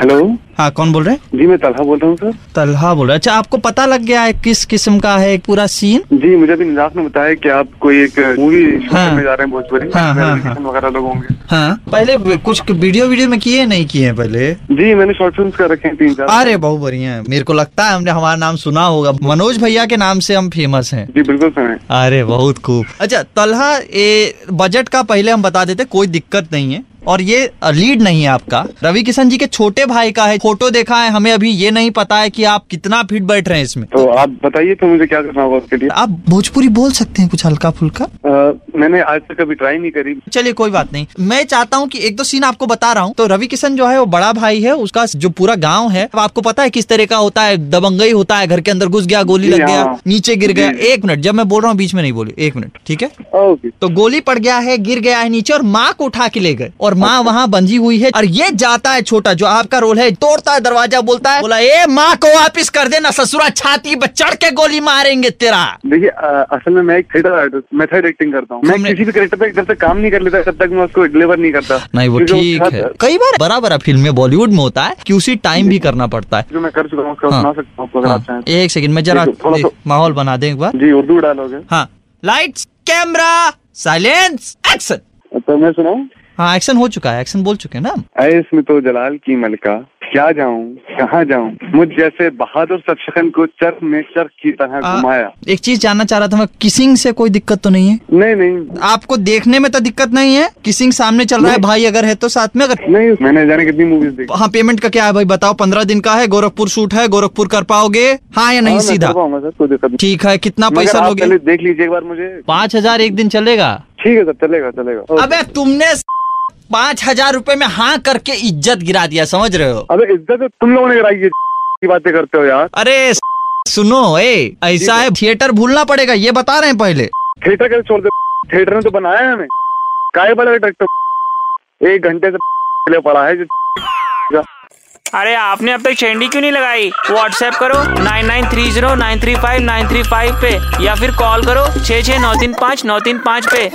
Hello हाँ कौन बोल रहे हैं? जी मैं तलहा बोल रहा हूँ सर। तलहा बोल रहे हैं। अच्छा आपको पता लग गया है किस किस्म का है पूरा सीन जी मुझे अभी निजात ने बताया कि आप कोई एक मूवी हाँ। करने जा रहे हैं भोजपुरी। हाँ, हाँ, हाँ। वगैरह लोग होंगे। हाँ। पहले कुछ वीडियो वीडियो में किए नहीं किए पहले? जी मैंने शॉर्ट फ़िल्म कर रखे हैं तीन चार। अरे बहुत बढ़िया है। मेरे को लगता है हमने हमारा नाम सुना होगा। मनोज भैया के नाम से हम फ़ेमस हैं। जी बिल्कुल सुने अरे बहुत खूब। अच्छा तलहा ये बजट का पहले हम बता देते कोई दिक्कत नहीं है। और ये लीड नहीं है आपका। रवि किशन जी के छोटे भाई का है फ़ोटो देखा है हमें अभी ये नहीं पता है कि आप कितना फिट बैठ रहे हैं इसमें। तो आप बताइए तो मुझे क्या करना होगा उसके लिए? आप भोजपुरी बोल सकते हैं कुछ हल्का फुल्का मैंने आज तक कभी ट्राई नहीं करी। चलिए कोई बात नहीं। मैं चाहता हूँ कि एक दो सीन आपको बता रहा हूँ। तो रवि किशन जो है वो बड़ा भाई है। उसका जो पूरा गाँव है आपको पता है किस तरह का होता है। दबंगई होता है। घर के अंदर घुस गया गोली लग गया हाँ। नीचे गिर गया। एक मिनट जब मैं बोल रहा हूँ बीच में नहीं बोली एक मिनट ठीक है? तो गोली पड़ गया है गिर गया है नीचे और माँ को उठा के ले गए। और माँ वहाँ बंधी हुई है और ये जाता है छोटा जो आपका रोल है तोड़ता है दरवाज़ा बोलता है बोला ए माँ को वापिस कर देना ससुरा छाती पे चढ़ के गोली मारेंगे तेरा। देखिए असल में मैं एक थिएटर आर्टिस्ट मेथड एक्टिंग करता हूँ। मैं किसी भी करेक्टर पे जब तक काम नहीं कर लेता तब तक मैं उसको डिलीवर नहीं करता। नहीं वो ठीक है। कई बार बड़ा बड़ा फ़िल्म में बॉलीवुड में होता है कि उसी टाइम भी करना पड़ता है। जो मैं कर चुका हूँ उसका हाँ। सुना सकता हूँ हाँ, एक सेकंड में जरा सा- माहौल बना दें एक बार। जी उर्दू डायलॉग है। लाइट्स कैमरा साइलेंस एक्शन तो मैं सुनाऊँ? हाँ एक्शन हो चुका है एक्शन बोल चुके हैं ना। इसमें तो जलाल की मलका। क्या जाऊँ कहाँ जाऊँ? मुझ जैसे बहादुर सचखन को चरख में चरख की तरह घुमाया। एक चीज़ जानना चाह रहा था मैं किसिंग से कोई दिक्कत तो नहीं है? नहीं नहीं। आपको देखने में तो दिक्कत नहीं है? किसिंग सामने चल रहा है भाई अगर है तो साथ में अगर नहीं मैंने जाने कितनी मूवीज़ देखी। हाँ पेमेंट का क्या है भाई बताओ पंद्रह दिन का है गोरखपुर शूट है गोरखपुर कर पाओगे? हाँ या नहीं हाँ, सीधा? ठीक है कितना पैसा लोगे? देख लीजिए एक बार मुझे। पाँच हज़ार एक दिन चलेगा। ठीक है सर चलेगा चलेगा। अबे तुमने पाँच हज़ार रूपए में हाँ करके इज़्ज़त गिरा दिया समझ रहे हो? अरे इज़्ज़त तो तुम लोगों ने कराई है की बातें करते हो यार। अरे सुनो ए ऐसा है थिएटर भूलना पड़ेगा ये बता रहे हैं पहले। थिएटर कैसे छोड़ दे? थिएटर ने तो बनाया है हमें। काय बड़ा डायरेक्टर एक घंटे से पड़ा है अरे आपने अब तक चेंडी क्यों नहीं लगाई? व्हाट्सएप करो nine nine three zero nine three five nine three five पे या फिर कॉल करो छः छः नौ तीन पाँच नौ तीन पाँच पे।